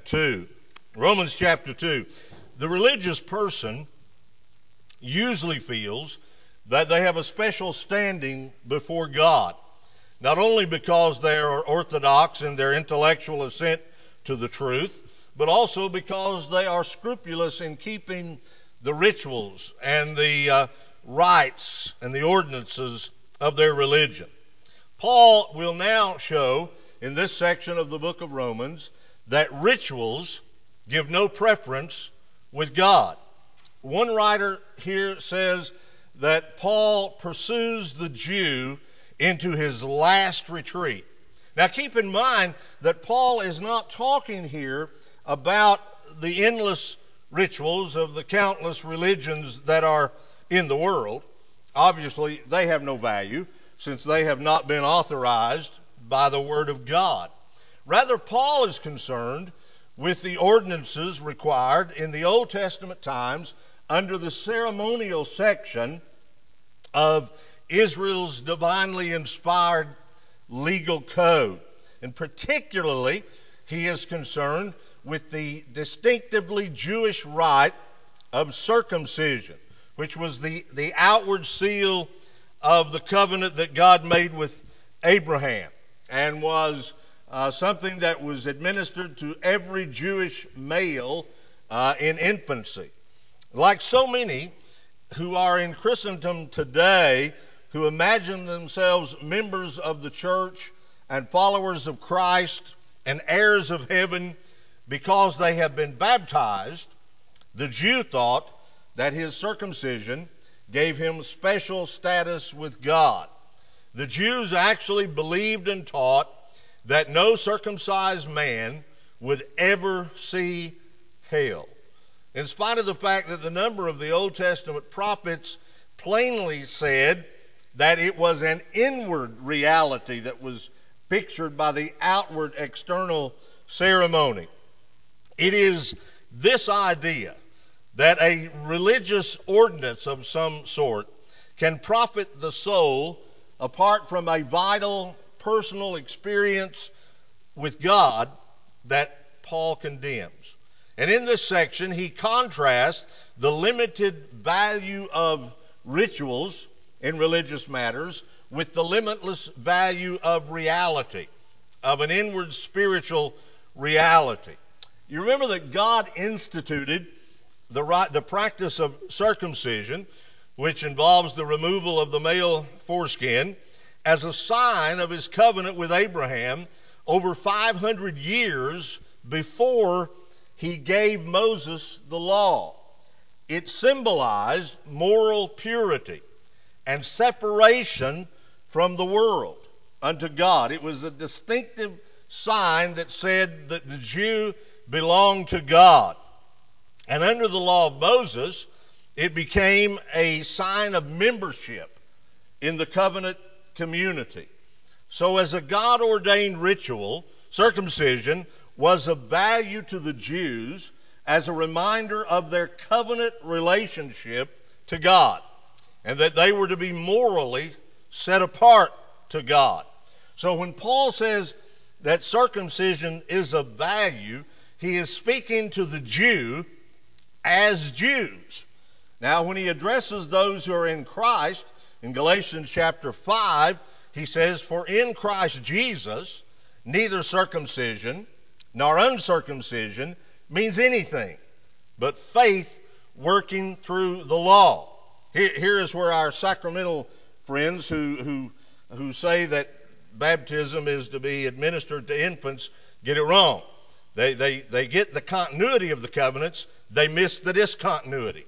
2. Romans chapter 2. The religious person usually feels that they have a special standing before God, not only because they are orthodox in their intellectual assent to the truth, but also because they are scrupulous in keeping the rituals and the uh, rites and the ordinances of their religion. Paul will now show in this section of the book of Romans that rituals give no preference with God. One writer here says that Paul pursues the Jew into his last retreat. Now keep in mind that Paul is not talking here about the endless rituals of the countless religions that are in the world. Obviously, they have no value since they have not been authorized by the Word of God. Rather, Paul is concerned with the ordinances required in the Old Testament times under the ceremonial section of Israel's divinely inspired legal code. And particularly, he is concerned with the distinctively Jewish rite of circumcision, which was the, the outward seal of the covenant that God made with Abraham and was uh, something that was administered to every Jewish male uh, in infancy. Like so many who are in Christendom today who imagine themselves members of the church and followers of Christ and heirs of heaven because they have been baptized, the Jew thought that his circumcision gave him special status with God. The Jews actually believed and taught that no circumcised man would ever see hell. In spite of the fact that the number of the Old Testament prophets plainly said that it was an inward reality that was pictured by the outward external ceremony. It is this idea that a religious ordinance of some sort can profit the soul apart from a vital personal experience with God that Paul condemns. And in this section, he contrasts the limited value of rituals in religious matters with the limitless value of reality, of an inward spiritual reality. You remember that God instituted the, right, the practice of circumcision, which involves the removal of the male foreskin, as a sign of his covenant with Abraham over 500 years before he gave Moses the law. It symbolized moral purity and separation from the world unto God. It was a distinctive sign that said that the Jew belonged to God. And under the law of Moses, it became a sign of membership in the covenant community. So, as a God ordained ritual, circumcision was of value to the Jews as a reminder of their covenant relationship to God and that they were to be morally set apart to God. So, when Paul says that circumcision is of value, he is speaking to the Jew as Jews. Now, when he addresses those who are in Christ, in Galatians chapter 5, he says, For in Christ Jesus, neither circumcision nor uncircumcision means anything, but faith working through the law. Here, here is where our sacramental friends who, who, who say that baptism is to be administered to infants get it wrong. They, they, they get the continuity of the covenants, they miss the discontinuity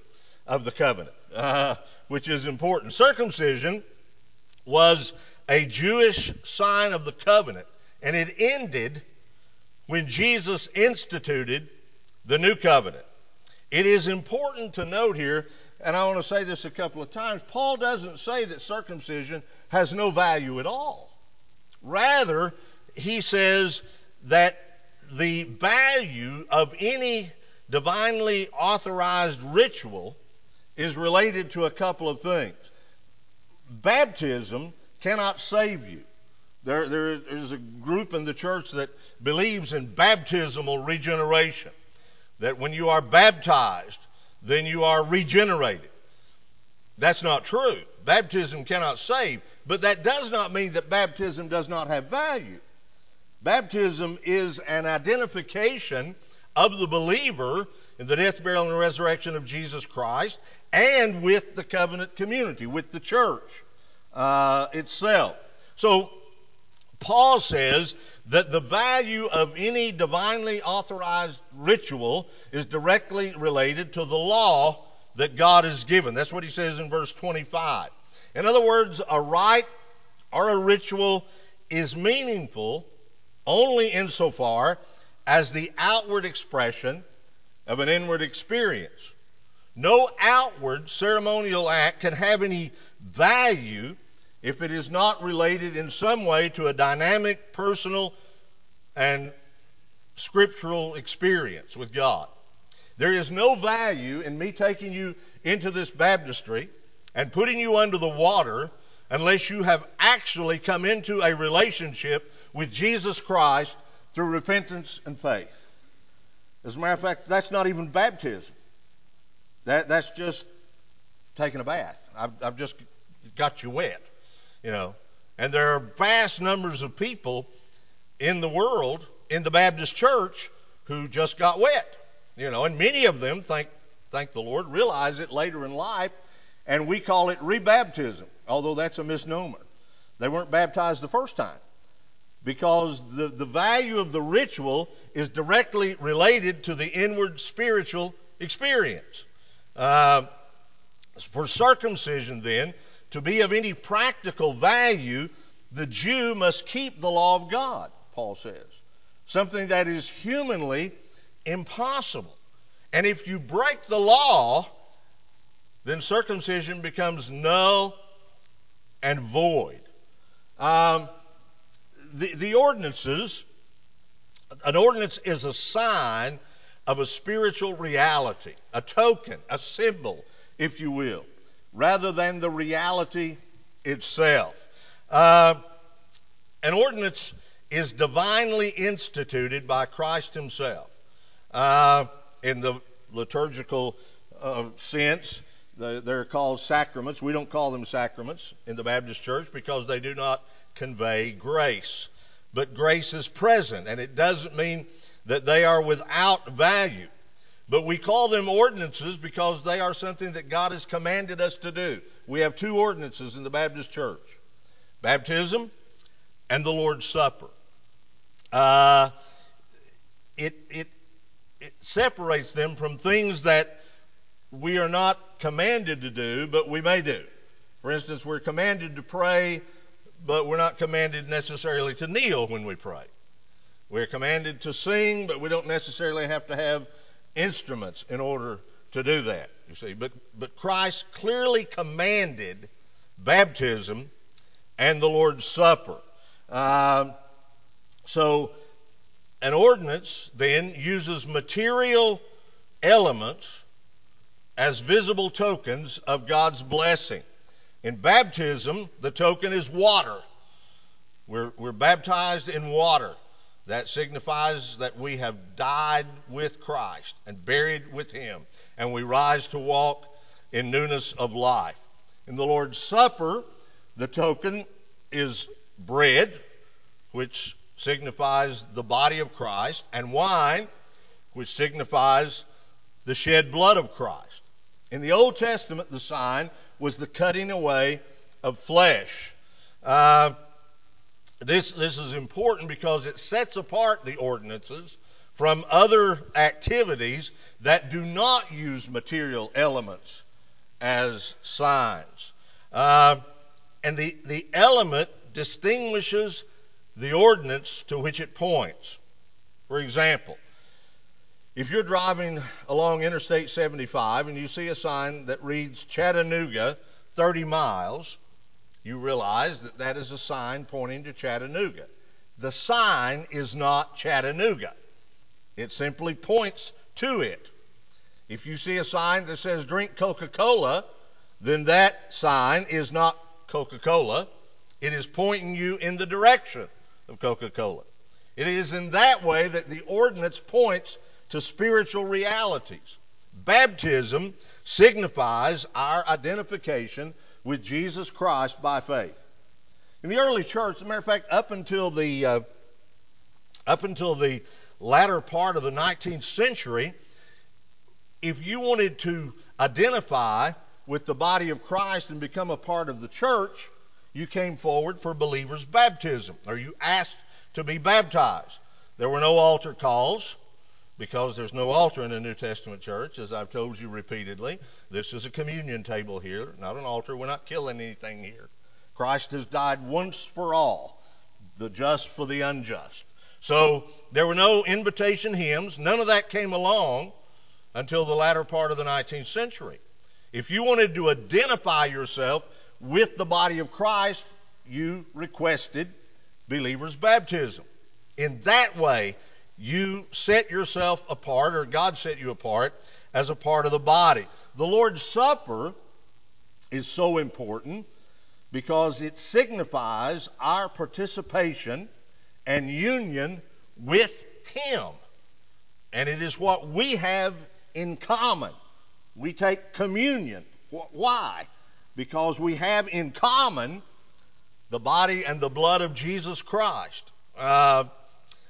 of the covenant. Uh, which is important. Circumcision was a Jewish sign of the covenant, and it ended when Jesus instituted the new covenant. It is important to note here, and I want to say this a couple of times Paul doesn't say that circumcision has no value at all. Rather, he says that the value of any divinely authorized ritual is related to a couple of things. Baptism cannot save you. There, there is a group in the church that believes in baptismal regeneration. That when you are baptized, then you are regenerated. That's not true. Baptism cannot save, but that does not mean that baptism does not have value. Baptism is an identification of the believer in the death, burial, and resurrection of Jesus Christ and with the covenant community, with the church uh, itself. So, Paul says that the value of any divinely authorized ritual is directly related to the law that God has given. That's what he says in verse 25. In other words, a rite or a ritual is meaningful only insofar as the outward expression of an inward experience. No outward ceremonial act can have any value if it is not related in some way to a dynamic, personal, and scriptural experience with God. There is no value in me taking you into this baptistry and putting you under the water unless you have actually come into a relationship with Jesus Christ through repentance and faith. As a matter of fact, that's not even baptism. That, that's just taking a bath. I've, I've just got you wet, you know. And there are vast numbers of people in the world, in the Baptist church, who just got wet, you know. And many of them, thank, thank the Lord, realize it later in life, and we call it rebaptism, although that's a misnomer. They weren't baptized the first time because the, the value of the ritual is directly related to the inward spiritual experience. Uh, for circumcision, then, to be of any practical value, the Jew must keep the law of God, Paul says. Something that is humanly impossible. And if you break the law, then circumcision becomes null and void. Um, the, the ordinances, an ordinance is a sign of a spiritual reality, a token, a symbol, if you will, rather than the reality itself. Uh, an ordinance is divinely instituted by Christ Himself. Uh, in the liturgical uh, sense, they're called sacraments. We don't call them sacraments in the Baptist Church because they do not convey grace. But grace is present, and it doesn't mean that they are without value. But we call them ordinances because they are something that God has commanded us to do. We have two ordinances in the Baptist church baptism and the Lord's Supper. Uh, it, it, it separates them from things that we are not commanded to do, but we may do. For instance, we're commanded to pray but we're not commanded necessarily to kneel when we pray. We're commanded to sing, but we don't necessarily have to have instruments in order to do that. You see, but but Christ clearly commanded baptism and the Lord's Supper. Uh, so, an ordinance then uses material elements as visible tokens of God's blessing. In baptism, the token is water. We're, we're baptized in water. That signifies that we have died with Christ and buried with Him, and we rise to walk in newness of life. In the Lord's Supper, the token is bread, which signifies the body of Christ, and wine, which signifies the shed blood of Christ. In the Old Testament, the sign was the cutting away of flesh. Uh, this, this is important because it sets apart the ordinances from other activities that do not use material elements as signs. Uh, and the, the element distinguishes the ordinance to which it points. For example, if you're driving along Interstate 75 and you see a sign that reads Chattanooga 30 miles, you realize that that is a sign pointing to Chattanooga. The sign is not Chattanooga, it simply points to it. If you see a sign that says drink Coca Cola, then that sign is not Coca Cola, It is pointing you in the direction of Coca Cola. It is in that way that the ordinance points to spiritual realities. Baptism signifies our identification with Jesus Christ by faith. In the early church, as a matter of fact, up until the uh, up until the latter part of the 19th century, if you wanted to identify with the body of Christ and become a part of the church, you came forward for believers' baptism, or you asked to be baptized. There were no altar calls because there's no altar in a New Testament church, as I've told you repeatedly. This is a communion table here, not an altar. We're not killing anything here. Christ has died once for all, the just for the unjust. So there were no invitation hymns. None of that came along until the latter part of the 19th century. If you wanted to identify yourself with the body of Christ, you requested believers' baptism. In that way, you set yourself apart, or God set you apart, as a part of the body. The Lord's Supper is so important because it signifies our participation and union with Him. And it is what we have in common. We take communion. Why? Because we have in common the body and the blood of Jesus Christ. Uh,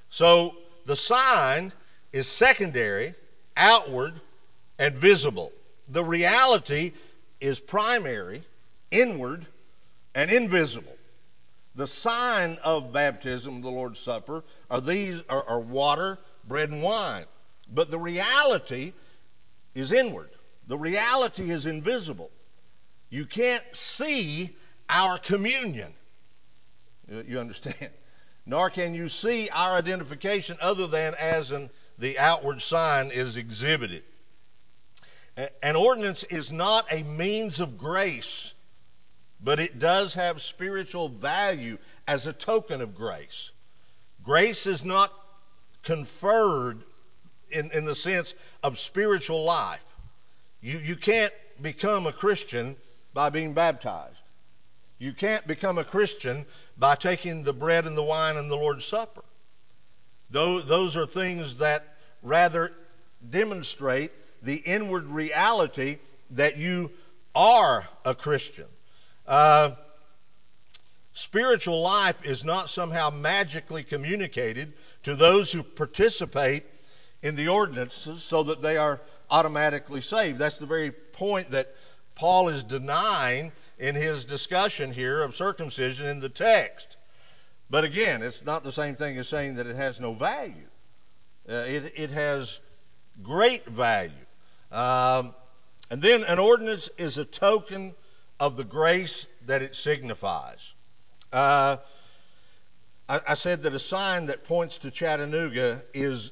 so the sign is secondary, outward, and visible. The reality is primary, inward, and invisible. The sign of baptism, the Lord's Supper, are these are, are water, bread, and wine. But the reality is inward. The reality is invisible. You can't see our communion. You understand? Nor can you see our identification other than as an, the outward sign is exhibited. An ordinance is not a means of grace but it does have spiritual value as a token of grace. Grace is not conferred in, in the sense of spiritual life. You, you can't become a Christian by being baptized. You can't become a Christian by taking the bread and the wine and the Lord's Supper. Those, are things that rather demonstrate the inward reality that you are a Christian. Uh, spiritual life is not somehow magically communicated to those who participate in the ordinances so that they are automatically saved. That's the very point that Paul is denying in his discussion here of circumcision in the text. But again, it's not the same thing as saying that it has no value. Uh, it, it has great value. Um, and then an ordinance is a token of the grace that it signifies. Uh, I, I, said that a sign that points to Chattanooga is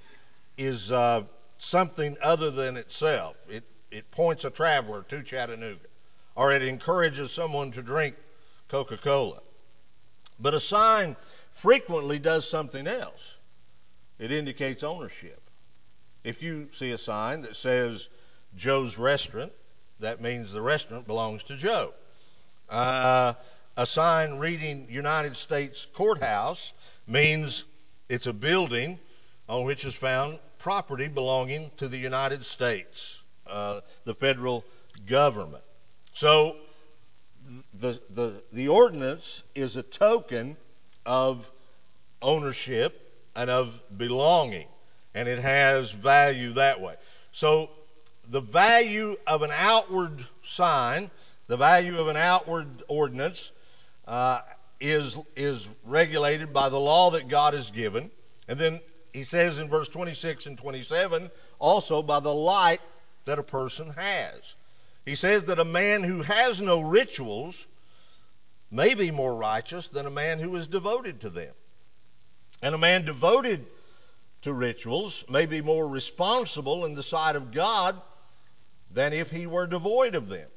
is uh, something other than itself. It it points a traveler to Chattanooga, or it encourages someone to drink Coca-Cola. But a sign frequently does something else. It indicates ownership. If you see a sign that says Joe's Restaurant, that means the restaurant belongs to Joe. Uh, a sign reading United States Courthouse means it's a building on which is found property belonging to the United States, uh, the federal government. So the, the, the ordinance is a token of ownership and of belonging, and it has value that way. So the value of an outward sign, the value of an outward ordinance, uh, is is regulated by the law that God has given, and then he says in verse 26 and 27 also by the light that a person has. He says that a man who has no rituals may be more righteous than a man who is devoted to them. And a man devoted to rituals may be more responsible in the sight of God than if he were devoid of them.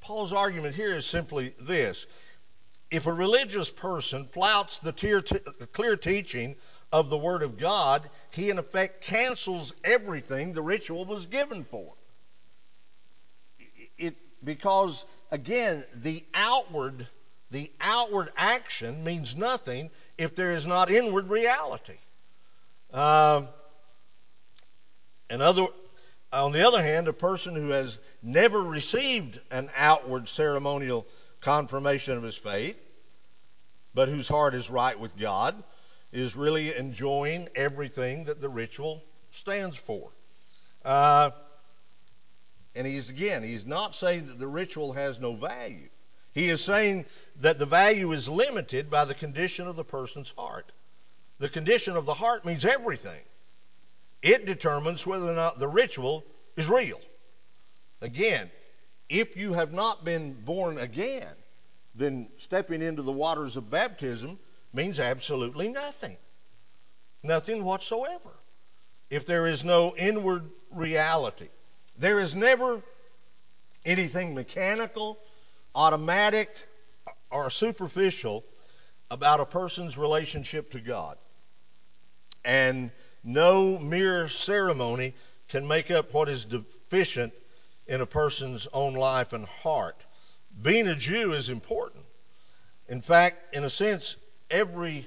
Paul's argument here is simply this. If a religious person flouts the clear teaching of the Word of God, he in effect cancels everything the ritual was given for. It, because, again, the outward the outward action means nothing if there is not inward reality. Um, other, on the other hand, a person who has never received an outward ceremonial confirmation of his faith, but whose heart is right with God, is really enjoying everything that the ritual stands for. Uh, and he's, again, he's not saying that the ritual has no value. He is saying that the value is limited by the condition of the person's heart. The condition of the heart means everything. It determines whether or not the ritual is real. Again, if you have not been born again, then stepping into the waters of baptism means absolutely nothing. Nothing whatsoever. If there is no inward reality, there is never anything mechanical, automatic, or superficial about a person's relationship to God. And no mere ceremony can make up what is deficient in a person's own life and heart. Being a Jew is important. In fact, in a sense, every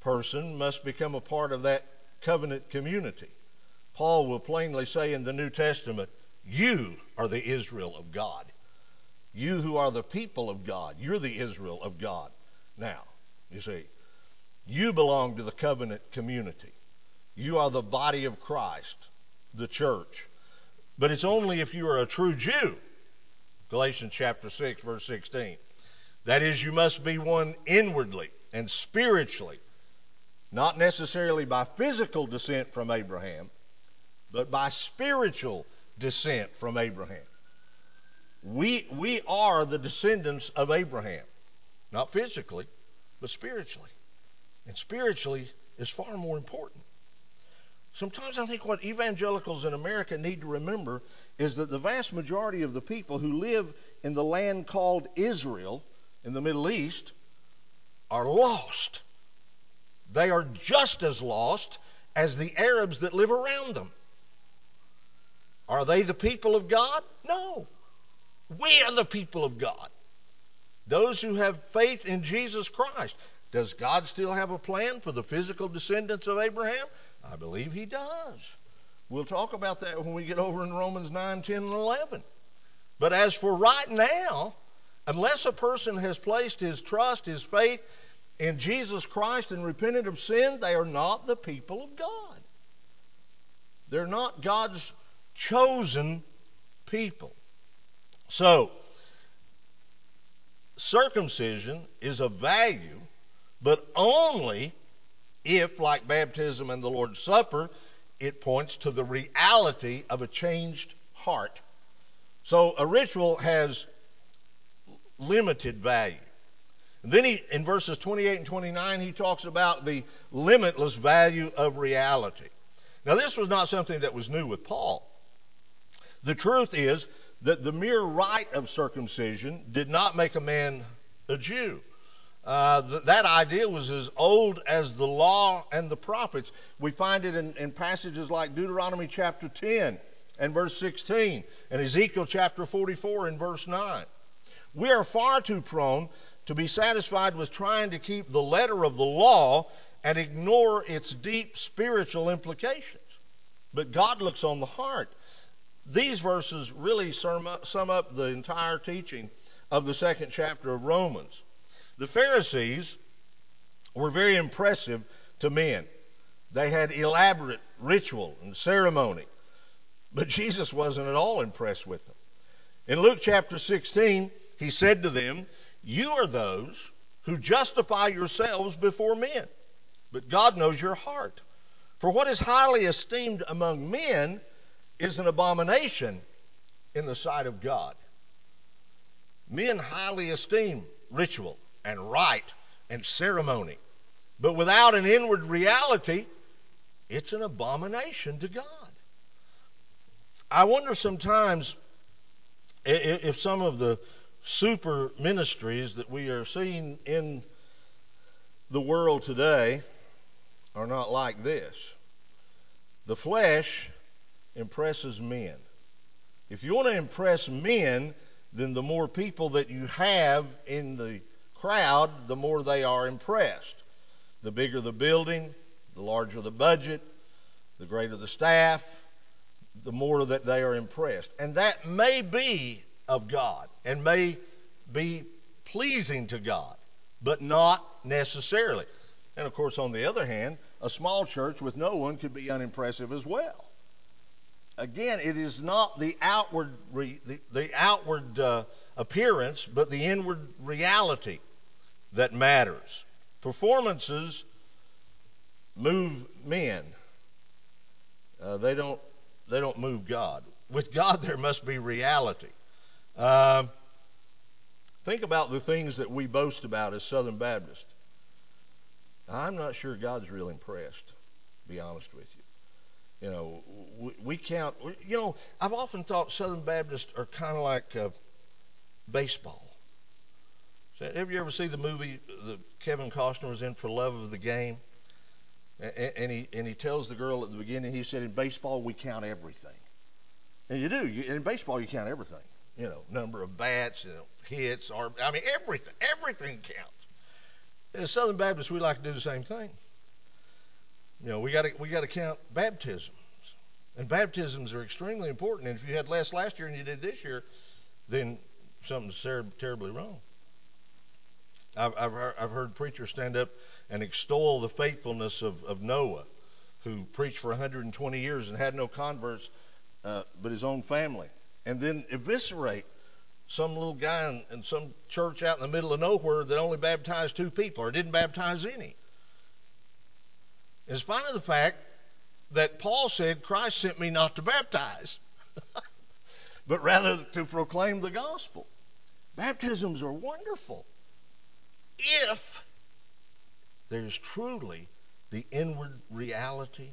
person must become a part of that covenant community. Paul will plainly say in the New Testament, You are the Israel of God. You who are the people of God, you're the Israel of God. Now, you see, you belong to the covenant community. You are the body of Christ, the church. But it's only if you are a true Jew. Galatians chapter 6, verse 16. That is, you must be one inwardly and spiritually, not necessarily by physical descent from Abraham, but by spiritual descent from Abraham. We, we are the descendants of Abraham, not physically, but spiritually. And spiritually is far more important. Sometimes I think what evangelicals in America need to remember is that the vast majority of the people who live in the land called Israel in the Middle East are lost. They are just as lost as the Arabs that live around them. Are they the people of God? No. We are the people of God. Those who have faith in Jesus Christ. Does God still have a plan for the physical descendants of Abraham? I believe he does. We'll talk about that when we get over in Romans 9, 10, and 11. But as for right now, unless a person has placed his trust, his faith in Jesus Christ and repented of sin, they are not the people of God. They're not God's chosen people. So, circumcision is of value, but only if, like baptism and the Lord's Supper, it points to the reality of a changed heart. So a ritual has limited value. And then he, in verses 28 and 29, he talks about the limitless value of reality. Now, this was not something that was new with Paul. The truth is that the mere rite of circumcision did not make a man a Jew. Uh, th- that idea was as old as the law and the prophets. We find it in, in passages like Deuteronomy chapter 10 and verse 16 and Ezekiel chapter 44 and verse 9. We are far too prone to be satisfied with trying to keep the letter of the law and ignore its deep spiritual implications. But God looks on the heart. These verses really sum up, the entire teaching of the second chapter of Romans. The Pharisees were very impressive to men. They had elaborate ritual and ceremony, but Jesus wasn't at all impressed with them. In Luke chapter 16, he said to them, You are those who justify yourselves before men, but God knows your heart. For what is highly esteemed among men is an abomination in the sight of God. Men highly esteem ritual and rite and ceremony. But without an inward reality, it's an abomination to God. I wonder sometimes if some of the super ministries that we are seeing in the world today are not like this. The flesh impresses men. If you want to impress men, then the more people that you have in the crowd, the more they are impressed. The bigger the building, the larger the budget, the greater the staff, the more that they are impressed. And that may be of God and may be pleasing to God, but not necessarily. And of course, on the other hand, a small church with no one could be unimpressive as well. Again, it is not the outward re, the, the, outward uh, appearance, but the inward reality that matters. Performances move men. Uh, they don't they don't move God. With God, there must be reality. Uh, think about the things that we boast about as Southern Baptists. I'm not sure God's real impressed, to be honest with you. You know, we, we count, you know, I've often thought Southern Baptists are kind of like uh, baseball. So, have you ever seen the movie that Kevin Costner was in for Love of the Game? And, and, he, and he tells the girl at the beginning, he said, in baseball, we count everything. And you do. You, in baseball, you count everything. You know, number of bats, you know, hits, or, I mean, everything. Everything counts. As Southern Baptists, we like to do the same thing. You know, we got to we got to count baptisms, and baptisms are extremely important. And if you had less last year and you did this year, then something's ter- terribly wrong. I've I've I've heard preachers stand up and extol the faithfulness of, of Noah, who preached for 120 years and had no converts uh, but his own family, and then eviscerate some little guy in, in some church out in the middle of nowhere that only baptized two people or didn't baptize any. In spite of the fact that Paul said, Christ sent me not to baptize, but rather to proclaim the gospel. Baptisms are wonderful if there's truly the inward reality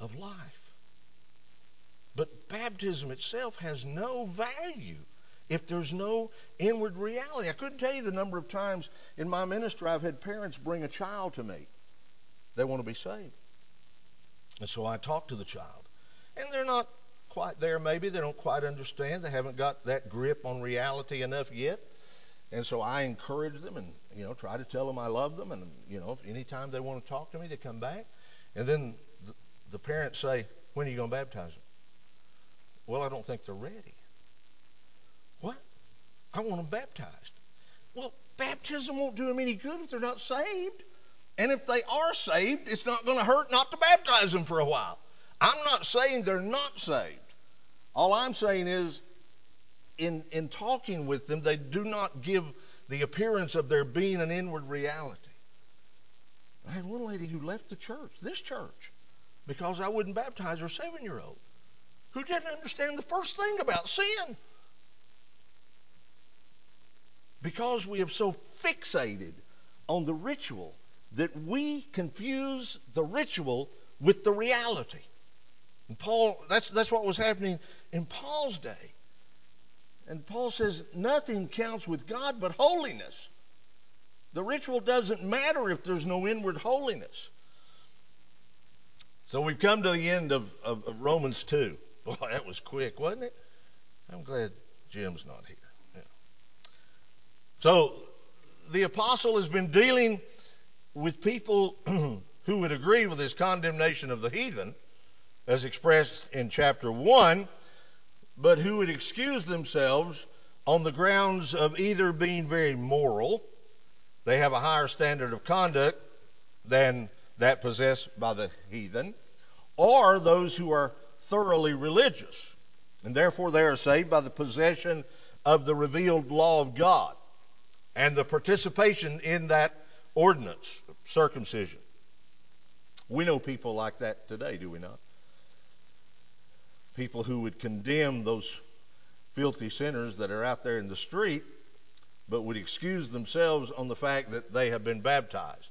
of life. But baptism itself has no value if there's no inward reality. I couldn't tell you the number of times in my ministry I've had parents bring a child to me. They want to be saved. And so I talk to the child. And they're not quite there, maybe. They don't quite understand. They haven't got that grip on reality enough yet. And so I encourage them and, you know, try to tell them I love them. And, you know, anytime they want to talk to me, they come back. And then the, the parents say, When are you going to baptize them? Well, I don't think they're ready. What? I want them baptized. Well, baptism won't do them any good if they're not saved. And if they are saved, it's not going to hurt not to baptize them for a while. I'm not saying they're not saved. All I'm saying is, in, in talking with them, they do not give the appearance of there being an inward reality. I had one lady who left the church, this church, because I wouldn't baptize her seven year old, who didn't understand the first thing about sin because we have so fixated on the ritual that we confuse the ritual with the reality. And Paul, that's, that's what was happening in Paul's day. And Paul says nothing counts with God but holiness. The ritual doesn't matter if there's no inward holiness. So we've come to the end of, of, of Romans 2. Boy, that was quick, wasn't it? I'm glad Jim's not here. So the apostle has been dealing with people who would agree with his condemnation of the heathen, as expressed in chapter 1, but who would excuse themselves on the grounds of either being very moral, they have a higher standard of conduct than that possessed by the heathen, or those who are thoroughly religious, and therefore they are saved by the possession of the revealed law of God. And the participation in that ordinance, circumcision. We know people like that today, do we not? People who would condemn those filthy sinners that are out there in the street, but would excuse themselves on the fact that they have been baptized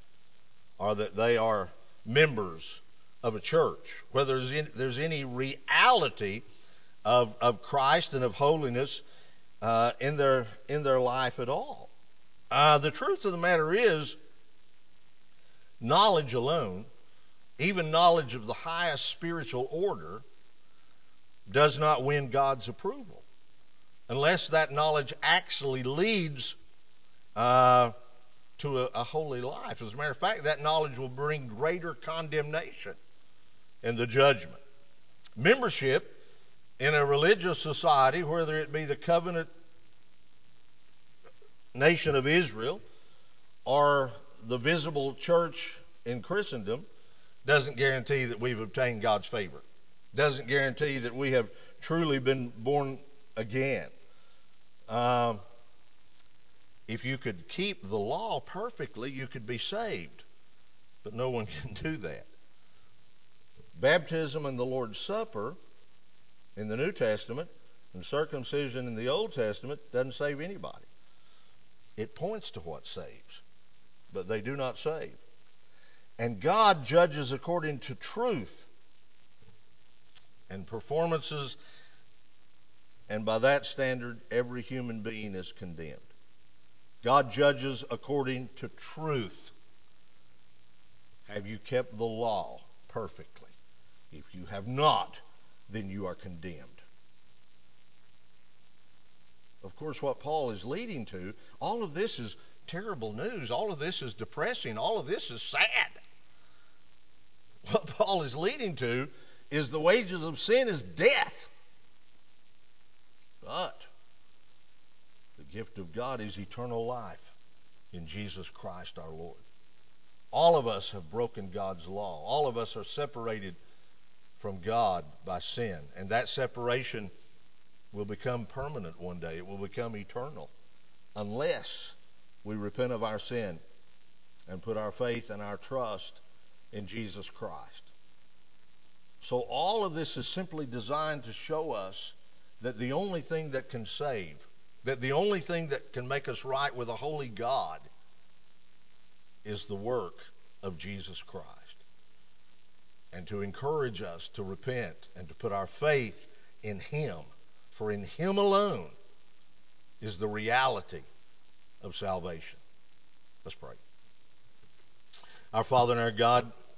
or that they are members of a church. Whether there's any, there's any reality of, of Christ and of holiness uh, in, their, in their life at all. Uh, the truth of the matter is, knowledge alone, even knowledge of the highest spiritual order, does not win God's approval unless that knowledge actually leads uh, to a, a holy life. As a matter of fact, that knowledge will bring greater condemnation in the judgment. Membership in a religious society, whether it be the covenant nation of Israel or the visible church in Christendom, doesn't guarantee that we've obtained God's favor. Doesn't guarantee that we have truly been born again. Um, if you could keep the law perfectly, you could be saved. But no one can do that. Baptism and the Lord's Supper in the New Testament and circumcision in the Old Testament doesn't save anybody. It points to what saves, but they do not save. And God judges according to truth and performances, and by that standard, every human being is condemned. God judges according to truth. Have you kept the law perfectly? If you have not, then you are condemned. Of course, what Paul is leading to, all of this is terrible news. All of this is depressing. All of this is sad. What Paul is leading to is the wages of sin is death. But the gift of God is eternal life in Jesus Christ our Lord. All of us have broken God's law. All of us are separated from God by sin. And that separation will become permanent one day. It will become eternal unless we repent of our sin and put our faith and our trust in Jesus Christ. So all of this is simply designed to show us that the only thing that can save, that the only thing that can make us right with a holy God is the work of Jesus Christ. And to encourage us to repent and to put our faith in Him. For in Him alone is the reality of salvation. Let's pray. Our Father and our God,